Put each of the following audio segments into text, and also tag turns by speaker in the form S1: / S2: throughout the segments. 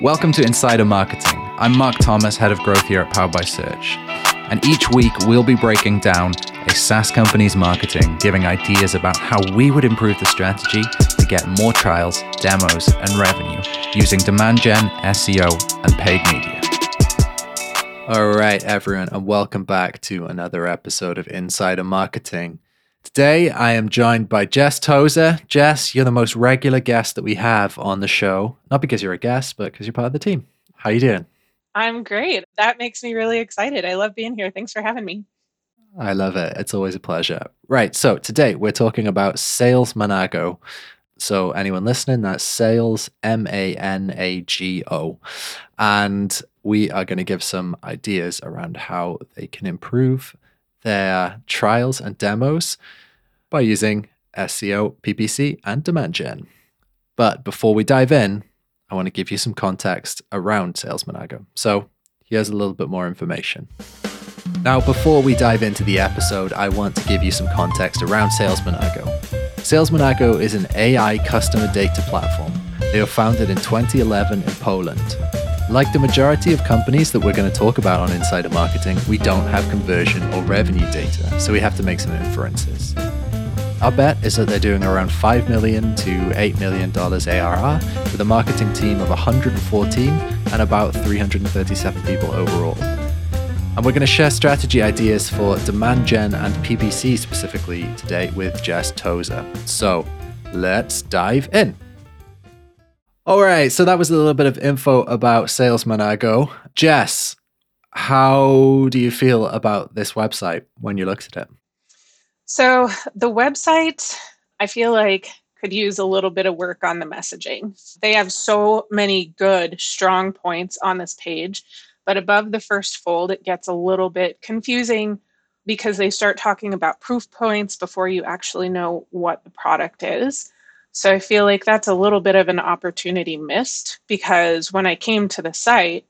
S1: Welcome to Insider Marketing. I'm Mark Thomas, head of growth here at Powered by Search. And each week we'll be breaking down a SaaS company's marketing, giving ideas about how we would improve the strategy to get more trials, demos, and revenue using demand gen, SEO, and paid media. All right, everyone, and welcome back to another episode of Insider Marketing. Today, I am joined by Jess Tozer. Jess, you're the most regular guest that we have on the show. Not because you're a guest, but because you're part of the team. How are you doing?
S2: I'm great. That makes me really excited. I love being here. Thanks for having me.
S1: I love it. It's always a pleasure. Right. So today we're talking about Sales Manago. So anyone listening, that's Sales M A N A G O, and we are going to give some ideas around how they can improve their trials and demos by using SEO, PPC, and demand gen. But before we dive in, I want to give you some context around Sales Manago. So here's a little bit more information. Now, before we dive into the episode, I want to give you some context around Sales Manago. Sales Manago is an AI customer data platform. They were founded in 2011 in Poland. Like the majority of companies that we're going to talk about on Insider Marketing, we don't have conversion or revenue data, so we have to make some inferences. Our bet is that they're doing around 5 million to $8 million ARR with a marketing team of 114 and about 337 people overall. And we're going to share strategy ideas for demand gen and PPC specifically today with Jess Tozer. So let's dive in. All right, so that was a little bit of info about Sales Manago. Jess, how do you feel about this website when you looked at it?
S2: So, the website, I feel like could use a little bit of work on the messaging. They have so many good, strong points on this page, but above the first fold, it gets a little bit confusing because they start talking about proof points before you actually know what the product is. So I feel like that's a little bit of an opportunity missed because when I came to the site,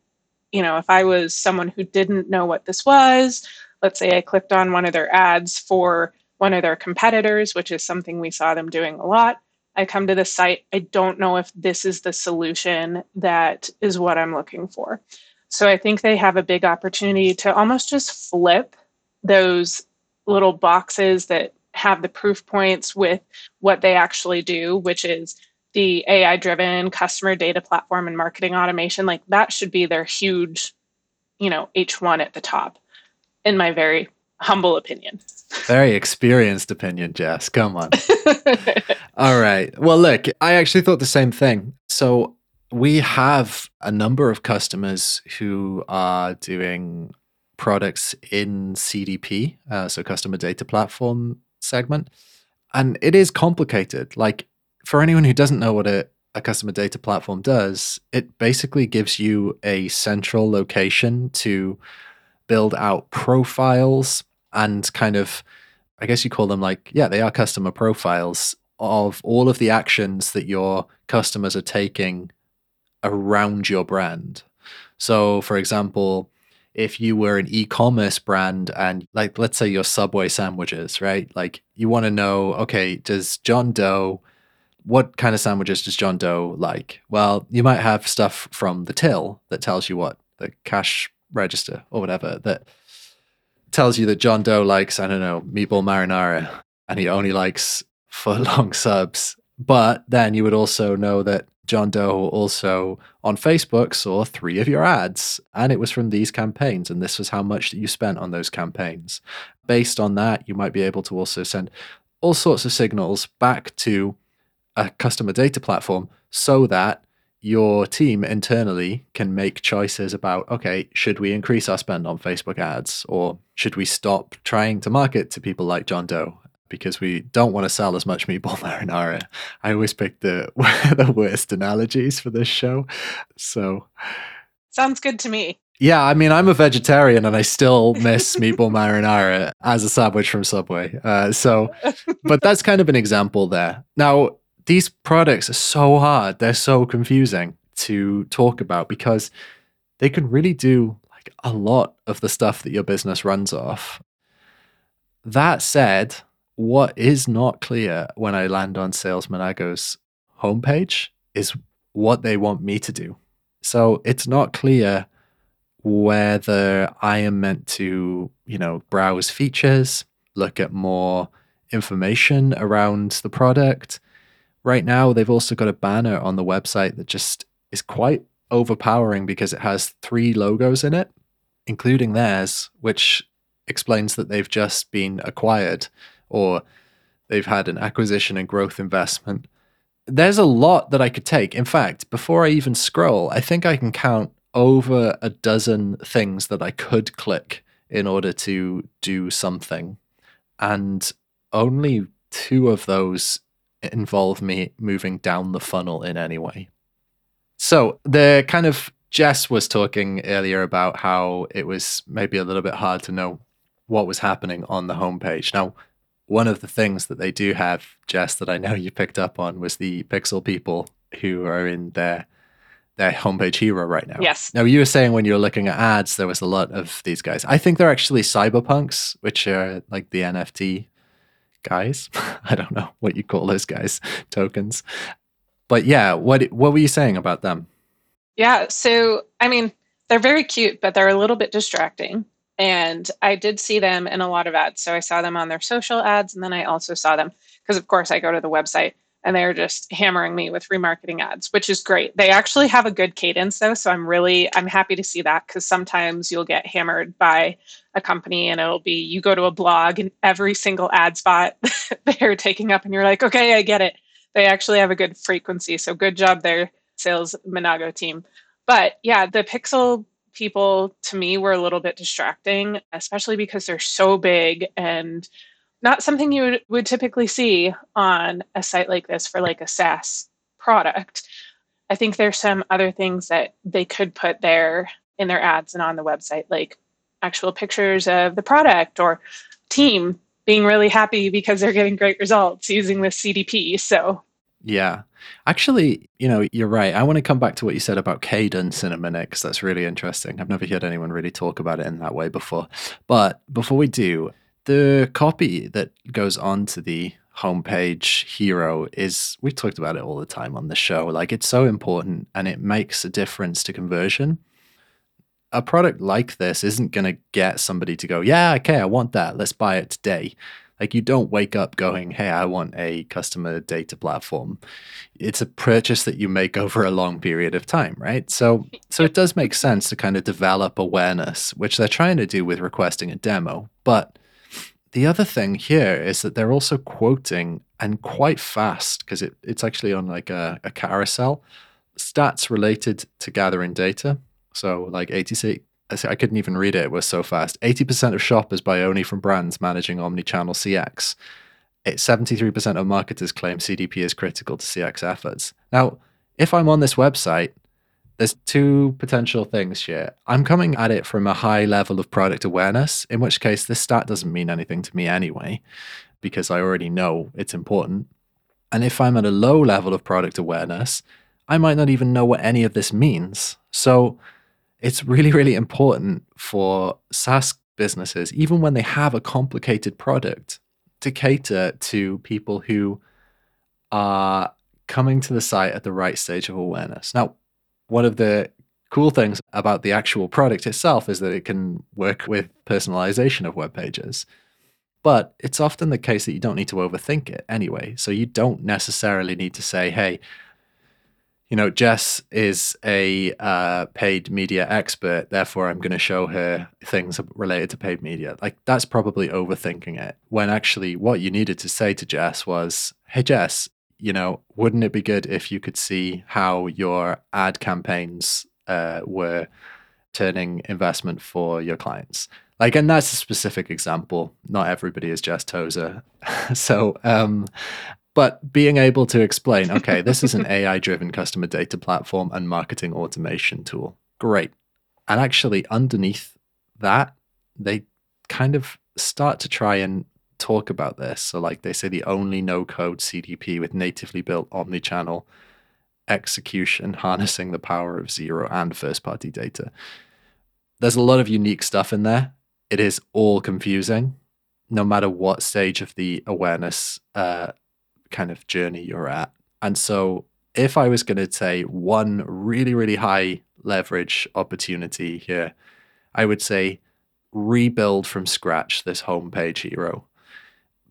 S2: you know, if I was someone who didn't know what this was, let's say I clicked on one of their ads for one of their competitors, which is something we saw them doing a lot. I come to the site, I don't know if this is the solution that is what I'm looking for. So I think they have a big opportunity to almost just flip those little boxes that have the proof points with what they actually do, which is the AI driven customer data platform and marketing automation. Like that should be their huge, you know, H1 at the top, in my very humble opinion.
S1: Very experienced opinion, Jess. Come on. All right. Well, look, I actually thought the same thing. So we have a number of customers who are doing products in CDP, uh, so customer data platform segment. And it is complicated. Like for anyone who doesn't know what a, a customer data platform does, it basically gives you a central location to build out profiles and kind of, I guess you call them like, yeah, they are customer profiles of all of the actions that your customers are taking around your brand. So, for example, if you were an e-commerce brand and like let's say your subway sandwiches right like you want to know okay does john doe what kind of sandwiches does john doe like well you might have stuff from the till that tells you what the cash register or whatever that tells you that john doe likes i don't know meatball marinara and he only likes foot long subs but then you would also know that John Doe also on Facebook saw three of your ads, and it was from these campaigns, and this was how much that you spent on those campaigns. Based on that, you might be able to also send all sorts of signals back to a customer data platform so that your team internally can make choices about okay, should we increase our spend on Facebook ads or should we stop trying to market to people like John Doe because we don't want to sell as much meatball marinara. I always pick the the worst analogies for this show. So
S2: sounds good to me.
S1: Yeah, I mean, I'm a vegetarian and I still miss meatball marinara as a sandwich from Subway. Uh, so, but that's kind of an example there. Now, these products are so hard; they're so confusing to talk about because they can really do like a lot of the stuff that your business runs off. That said, what is not clear when I land on Sales Manago's homepage is what they want me to do. So it's not clear whether I am meant to, you know, browse features, look at more information around the product. Right now, they've also got a banner on the website that just is quite overpowering because it has three logos in it, including theirs, which explains that they've just been acquired or they've had an acquisition and growth investment. There's a lot that I could take. In fact, before I even scroll, I think I can count over a dozen things that I could click in order to do something. And only two of those involve me moving down the funnel in any way. So the kind of Jess was talking earlier about how it was maybe a little bit hard to know what was happening on the homepage. Now, one of the things that they do have, Jess, that I know you picked up on was the pixel people who are in their their homepage hero right now.
S2: Yes.
S1: Now you were saying when you were looking at ads, there was a lot of these guys. I think they're actually cyberpunks, which are like the NFT guys. I don't know what you call those guys, tokens. But yeah, what what were you saying about them?
S2: Yeah, so I mean, they're very cute, but they're a little bit distracting. And I did see them in a lot of ads. So I saw them on their social ads, and then I also saw them because, of course, I go to the website and they're just hammering me with remarketing ads, which is great. They actually have a good cadence though, so I'm really I'm happy to see that because sometimes you'll get hammered by a company and it'll be you go to a blog and every single ad spot they're taking up, and you're like, okay, I get it. They actually have a good frequency, so good job there, sales Monago team. But yeah, the Pixel people to me were a little bit distracting, especially because they're so big and not something you would, would typically see on a site like this for like a SaaS product. I think there's some other things that they could put there in their ads and on the website, like actual pictures of the product or team being really happy because they're getting great results using this CDP. So
S1: yeah. Actually, you know, you're right. I want to come back to what you said about cadence in a minute because that's really interesting. I've never heard anyone really talk about it in that way before. But before we do, the copy that goes onto the homepage hero is we've talked about it all the time on the show. Like it's so important and it makes a difference to conversion. A product like this isn't going to get somebody to go, yeah, okay, I want that. Let's buy it today. Like you don't wake up going, "Hey, I want a customer data platform." It's a purchase that you make over a long period of time, right? So so it does make sense to kind of develop awareness, which they're trying to do with requesting a demo. But the other thing here is that they're also quoting and quite fast because it, it's actually on like a, a carousel stats related to gathering data. So like 86, I couldn't even read it. It was so fast. 80% of shoppers buy only from brands managing omni-channel CX. 73% of marketers claim CDP is critical to CX efforts. Now, if I'm on this website, there's two potential things here. I'm coming at it from a high level of product awareness, in which case this stat doesn't mean anything to me anyway, because I already know it's important. And if I'm at a low level of product awareness, I might not even know what any of this means. So it's really, really important for SaaS businesses, even when they have a complicated product, to cater to people who are coming to the site at the right stage of awareness. Now, one of the cool things about the actual product itself is that it can work with personalization of web pages. But it's often the case that you don't need to overthink it anyway. So you don't necessarily need to say, hey, you know, Jess is a uh, paid media expert, therefore I'm going to show her things related to paid media. Like that's probably overthinking it. When actually, what you needed to say to Jess was, "Hey, Jess, you know, wouldn't it be good if you could see how your ad campaigns uh, were turning investment for your clients?" Like, and that's a specific example. Not everybody is just Tozer, so um, but being able to explain, okay, this is an AI driven customer data platform and marketing automation tool. Great. And actually, underneath that, they kind of start to try and talk about this. So, like they say, the only no code CDP with natively built omni channel execution, harnessing the power of zero and first party data. There's a lot of unique stuff in there. It is all confusing, no matter what stage of the awareness uh, kind of journey you're at. And so if I was going to say one really, really high leverage opportunity here, I would say rebuild from scratch this homepage hero.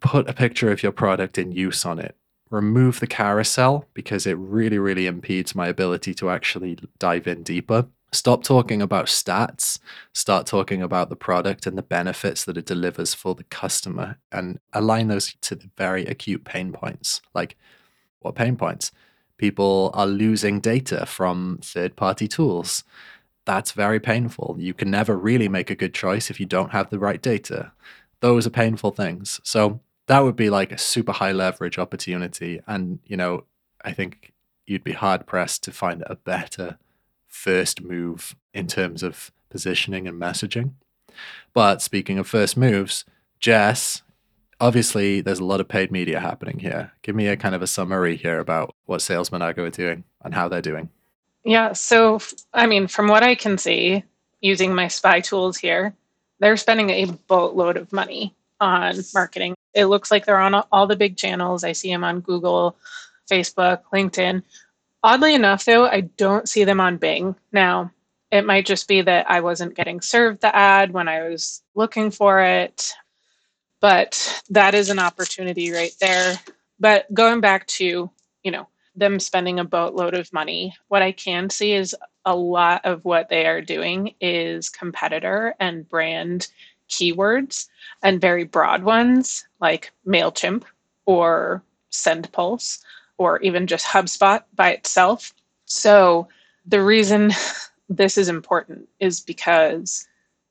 S1: Put a picture of your product in use on it. Remove the carousel because it really, really impedes my ability to actually dive in deeper. Stop talking about stats, start talking about the product and the benefits that it delivers for the customer and align those to the very acute pain points. Like, what pain points? People are losing data from third party tools. That's very painful. You can never really make a good choice if you don't have the right data. Those are painful things. So, that would be like a super high leverage opportunity. And, you know, I think you'd be hard pressed to find a better first move in terms of positioning and messaging. But speaking of first moves, Jess, obviously there's a lot of paid media happening here. Give me a kind of a summary here about what Sales Monago are doing and how they're doing.
S2: Yeah, so I mean, from what I can see, using my spy tools here, they're spending a boatload of money on marketing. It looks like they're on all the big channels. I see them on Google, Facebook, LinkedIn. Oddly enough, though, I don't see them on Bing. Now, it might just be that I wasn't getting served the ad when I was looking for it, but that is an opportunity right there. But going back to, you know, them spending a boatload of money, what I can see is a lot of what they are doing is competitor and brand keywords and very broad ones like MailChimp or SendPulse or even just HubSpot by itself. So, the reason this is important is because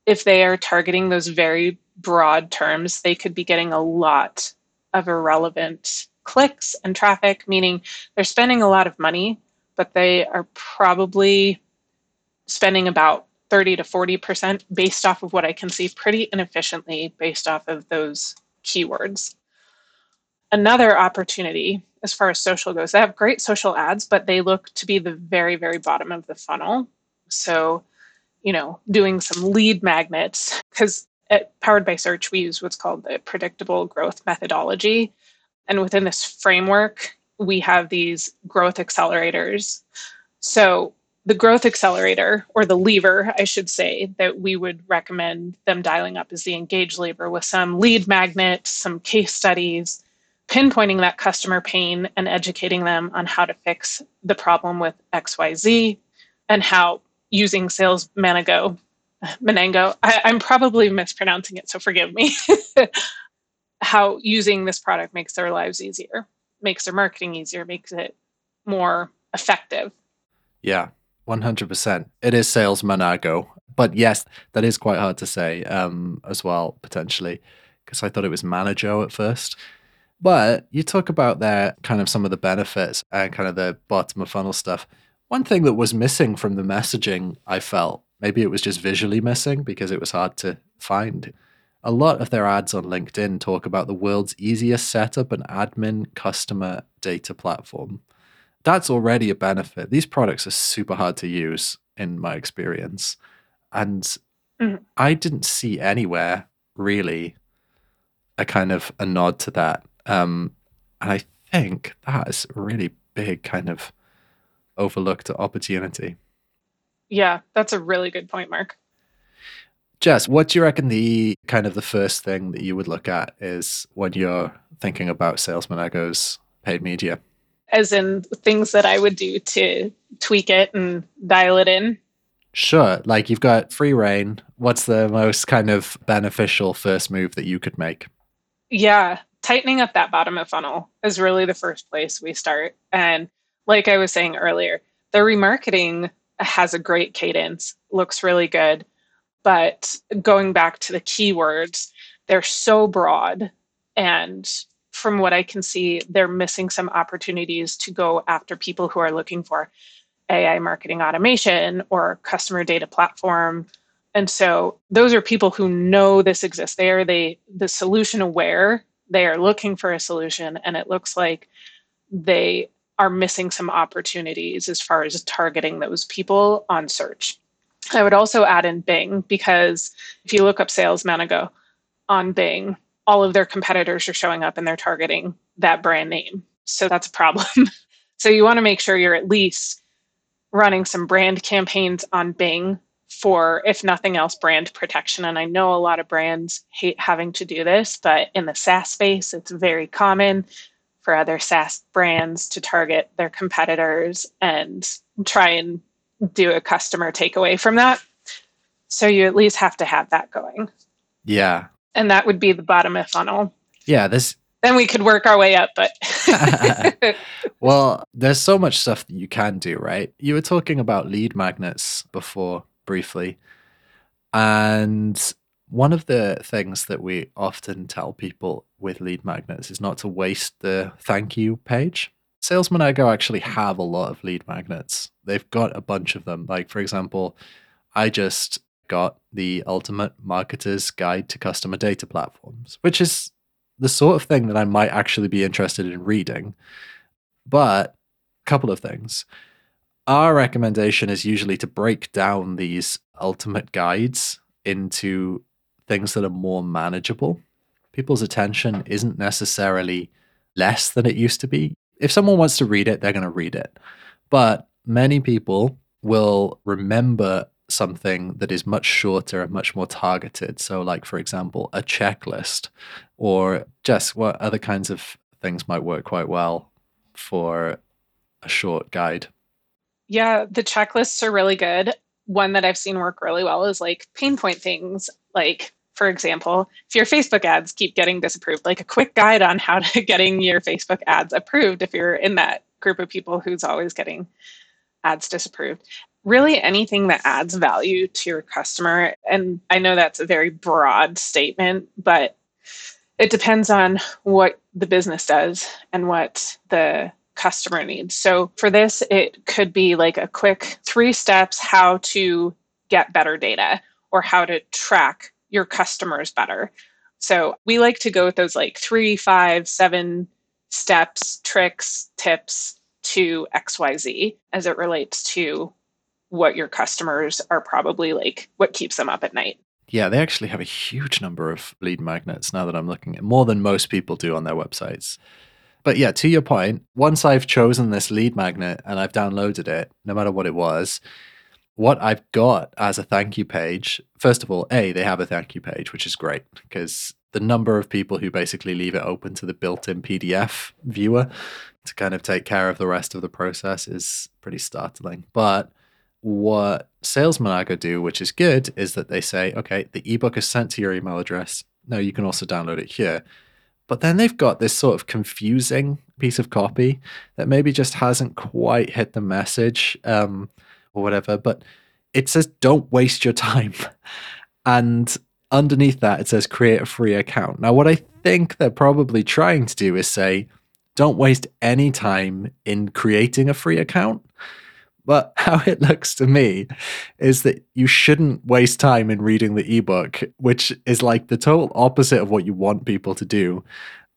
S2: if they are targeting those very broad terms, they could be getting a lot of irrelevant clicks and traffic, meaning they're spending a lot of money, but they are probably spending about 30 to 40% based off of what I can see pretty inefficiently based off of those keywords. Another opportunity as far as social goes. They have great social ads, but they look to be the very, very bottom of the funnel. So, you know, doing some lead magnets, because at Powered by Search, we use what's called the predictable growth methodology. And within this framework, we have these growth accelerators. So, the growth accelerator, or the lever, I should say, that we would recommend them dialing up is the engage lever with some lead magnets, some case studies, pinpointing that customer pain and educating them on how to fix the problem with XYZ and how using Sales Manago, Menango, I, I'm probably mispronouncing it, so forgive me, how using this product makes their lives easier, makes their marketing easier, makes it more effective.
S1: Yeah, 100%. It is Sales Monago. But yes, that is quite hard to say um, as well, potentially, because I thought it was Manago at first. But you talk about there kind of some of the benefits and kind of the bottom of funnel stuff. One thing that was missing from the messaging, I felt, maybe it was just visually missing because it was hard to find. A lot of their ads on LinkedIn talk about the world's easiest setup and admin customer data platform. That's already a benefit. These products are super hard to use in my experience. And mm-hmm. I didn't see anywhere really a kind of a nod to that um, and I think that is a really big kind of overlooked opportunity.
S2: Yeah, that's a really good point, Mark.
S1: Jess, what do you reckon the kind of the first thing that you would look at is when you're thinking about Sales Monago's paid media?
S2: As in things that I would do to tweak it and dial it in?
S1: Sure. Like you've got free reign. What's the most kind of beneficial first move that you could make?
S2: Yeah tightening up that bottom of funnel is really the first place we start. And like I was saying earlier, the remarketing has a great cadence, looks really good. But going back to the keywords, they're so broad. And from what I can see, they're missing some opportunities to go after people who are looking for AI marketing automation or customer data platform. And so those are people who know this exists. They are they the solution aware they are looking for a solution and it looks like they are missing some opportunities as far as targeting those people on search. I would also add in Bing because if you look up Sales Monago on Bing, all of their competitors are showing up and they're targeting that brand name. So that's a problem. So you want to make sure you're at least running some brand campaigns on Bing for, if nothing else, brand protection. And I know a lot of brands hate having to do this, but in the SaaS space, it's very common for other SaaS brands to target their competitors and try and do a customer takeaway from that. So you at least have to have that going.
S1: Yeah.
S2: And that would be the bottom of funnel.
S1: Yeah, this
S2: then we could work our way up, but
S1: well, there's so much stuff that you can do, right? You were talking about lead magnets before briefly. And one of the things that we often tell people with lead magnets is not to waste the thank you page. Sales Monago actually have a lot of lead magnets. They've got a bunch of them. Like, for example, I just got the Ultimate Marketer's Guide to Customer Data Platforms, which is the sort of thing that I might actually be interested in reading. But a couple of things. Our recommendation is usually to break down these ultimate guides into things that are more manageable. People's attention isn't necessarily less than it used to be. If someone wants to read it, they're going to read it. But many people will remember something that is much shorter and much more targeted. So, like, for example, a checklist, or just what other kinds of things might work quite well for a short guide.
S2: Yeah, the checklists are really good. One that I've seen work really well is like pain point things. Like, for example, if your Facebook ads keep getting disapproved, like a quick guide on how to getting your Facebook ads approved if you're in that group of people who's always getting ads disapproved really anything that adds value to your customer. And I know that's a very broad statement, but it depends on what the business does and what the customer needs. So for this, it could be like a quick three steps how to get better data or how to track your customers better. So we like to go with those like three, five, seven steps, tricks, tips to XYZ as it relates to what your customers are probably like what keeps them up at night.
S1: Yeah, they actually have a huge number of lead magnets now that I'm looking at more than most people do on their websites. But yeah, to your point, once I've chosen this lead magnet and I've downloaded it, no matter what it was, what I've got as a thank you page, first of all, A, they have a thank you page, which is great because the number of people who basically leave it open to the built in PDF viewer to kind of take care of the rest of the process is pretty startling. But what Sales Monago do, which is good, is that they say, okay, the ebook is sent to your email address. No, you can also download it here. But then they've got this sort of confusing piece of copy that maybe just hasn't quite hit the message um, or whatever. But it says, don't waste your time. And underneath that, it says, create a free account. Now, what I think they're probably trying to do is say, don't waste any time in creating a free account but how it looks to me is that you shouldn't waste time in reading the ebook, which is like the total opposite of what you want people to do.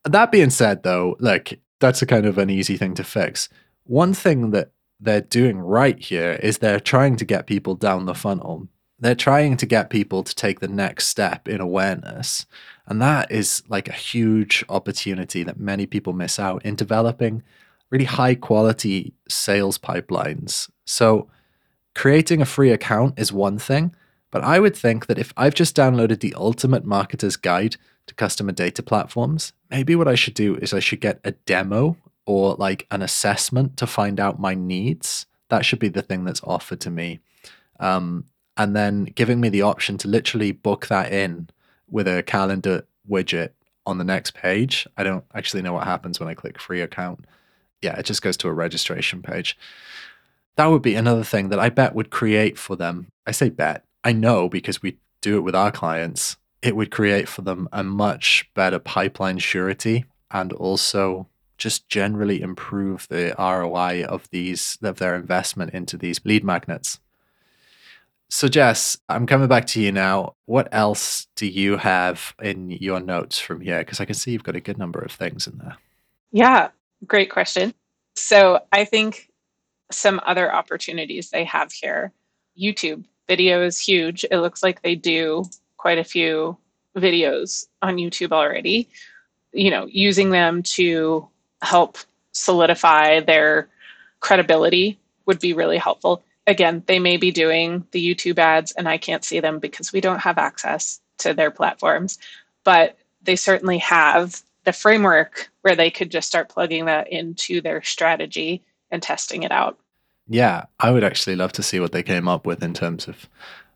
S1: That being said, though, look, that's a kind of an easy thing to fix. One thing that they're doing right here is they're trying to get people down the funnel. They're trying to get people to take the next step in awareness. And that is like a huge opportunity that many people miss out in developing really high quality sales pipelines. So creating a free account is one thing, but I would think that if I've just downloaded the ultimate marketer's guide to customer data platforms, maybe what I should do is I should get a demo or like an assessment to find out my needs. That should be the thing that's offered to me. Um, and then giving me the option to literally book that in with a calendar widget on the next page. I don't actually know what happens when I click free account yeah, it just goes to a registration page. That would be another thing that I bet would create for them. I say bet, I know because we do it with our clients. It would create for them a much better pipeline surety and also just generally improve the ROI of these of their investment into these lead magnets. So Jess, I'm coming back to you now. What else do you have in your notes from here? Because I can see you've got a good number of things in there.
S2: Yeah, Great question. So I think some other opportunities they have here. YouTube video is huge. It looks like they do quite a few videos on YouTube already. You know, using them to help solidify their credibility would be really helpful. Again, they may be doing the YouTube ads and I can't see them because we don't have access to their platforms, but they certainly have the framework where they could just start plugging that into their strategy and testing it out.
S1: Yeah, I would actually love to see what they came up with in terms of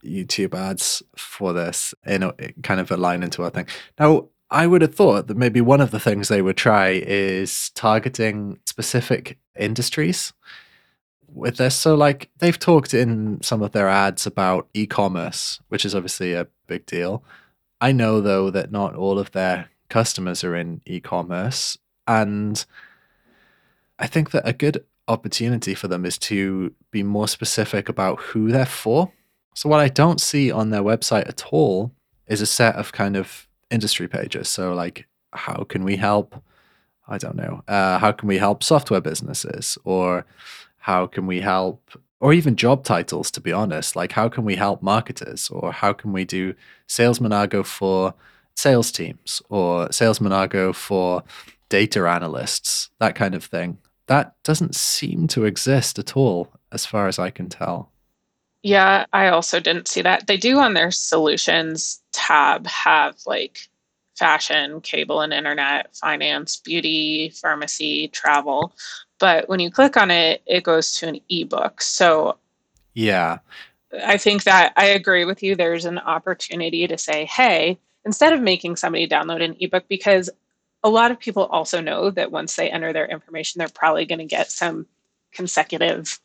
S1: YouTube ads for this, you know, kind of align into our thing. Now, I would have thought that maybe one of the things they would try is targeting specific industries with this. So, like, they've talked in some of their ads about e commerce, which is obviously a big deal. I know, though, that not all of their customers are in e commerce. And I think that a good opportunity for them is to be more specific about who they're for. So, what I don't see on their website at all is a set of kind of industry pages. So, like, how can we help? I don't know. Uh, how can we help software businesses? Or how can we help? Or even job titles, to be honest. Like, how can we help marketers? Or how can we do sales monago for sales teams? Or sales monago for data analysts? That kind of thing. That doesn't seem to exist at all, as far as I can tell.
S2: Yeah, I also didn't see that. They do on their solutions tab have like fashion, cable and internet, finance, beauty, pharmacy, travel. But when you click on it, it goes to an ebook. So,
S1: yeah,
S2: I think that I agree with you. There's an opportunity to say, hey, instead of making somebody download an ebook, because a lot of people also know that once they enter their information, they're probably going to get some consecutive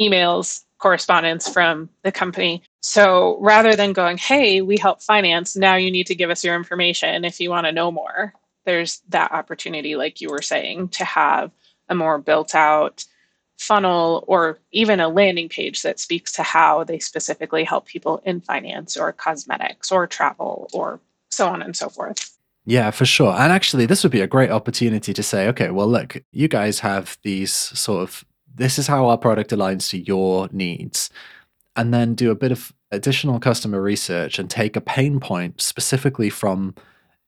S2: emails correspondence from the company. So rather than going, hey, we help finance, now you need to give us your information if you want to know more, there's that opportunity, like you were saying, to have a more built out funnel or even a landing page that speaks to how they specifically help people in finance or cosmetics or travel or so on and so forth.
S1: Yeah, for sure. And actually, this would be a great opportunity to say, okay, well, look, you guys have these sort of this is how our product aligns to your needs. And then do a bit of additional customer research and take a pain point specifically from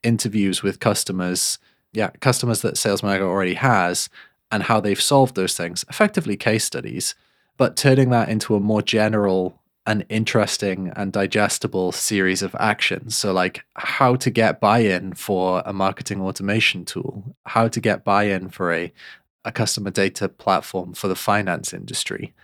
S1: interviews with customers, yeah, customers that Sales Monago already has, and how they've solved those things, effectively case studies, but turning that into a more general and interesting and digestible series of actions. So, like how to get buy in for a marketing automation tool, how to get buy in for a a customer data platform for the finance industry.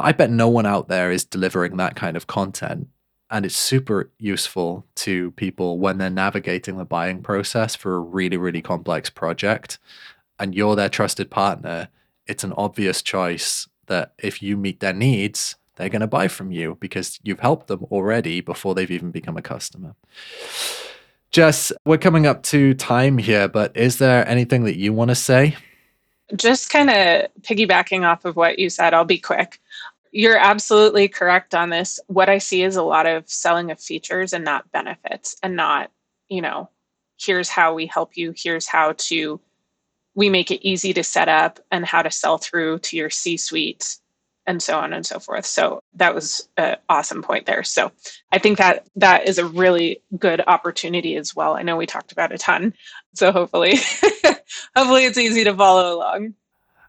S1: I bet no one out there is delivering that kind of content. And it's super useful to people when they're navigating the buying process for a really, really complex project. And you're their trusted partner. It's an obvious choice that if you meet their needs, they're going to buy from you because you've helped them already before they've even become a customer. Jess, we're coming up to time here, but is there anything that you want to say?
S2: Just kind of piggybacking off of what you said, I'll be quick. You're absolutely correct on this. What I see is a lot of selling of features and not benefits, and not, you know, here's how we help you, here's how to, we make it easy to set up and how to sell through to your C suite and so on and so forth. So that was an awesome point there. So I think that that is a really good opportunity as well. I know we talked about a ton, so hopefully, hopefully it's easy to follow along.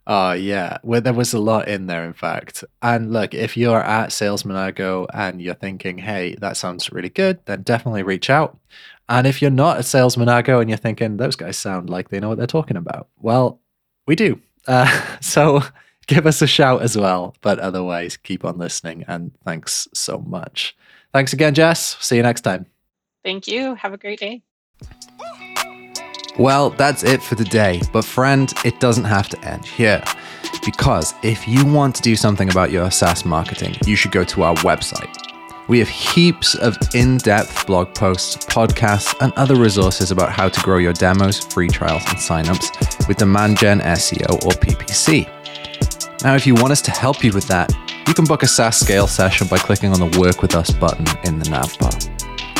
S1: Oh yeah, well there was a lot in there, in fact. And look, if you're at Sales Monago and you're thinking, "Hey, that sounds really good," then definitely reach out. And if you're not at Sales Monago and you're thinking those guys sound like they know what they're talking about, well, we do. Uh, so give us a shout as well. But otherwise, keep on listening and thanks so much. Thanks again, Jess. See you next time.
S2: Thank you. Have a great day.
S1: Well, that's it for today. But, friend, it doesn't have to end here. Because if you want to do something about your SaaS marketing, you should go to our website. We have heaps of in depth blog posts, podcasts, and other resources about how to grow your demos, free trials, and signups with Demand Gen SEO or PPC. Now, if you want us to help you with that, you can book a SaaS scale session by clicking on the Work with Us button in the nav bar.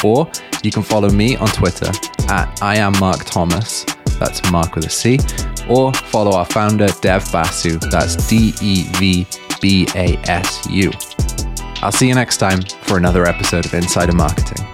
S1: Or you can follow me on Twitter at I am Mark Thomas, that's Mark with a C, or follow our founder Dev Basu, that's D E V B A S U. I'll see you next time for another episode of Insider Marketing.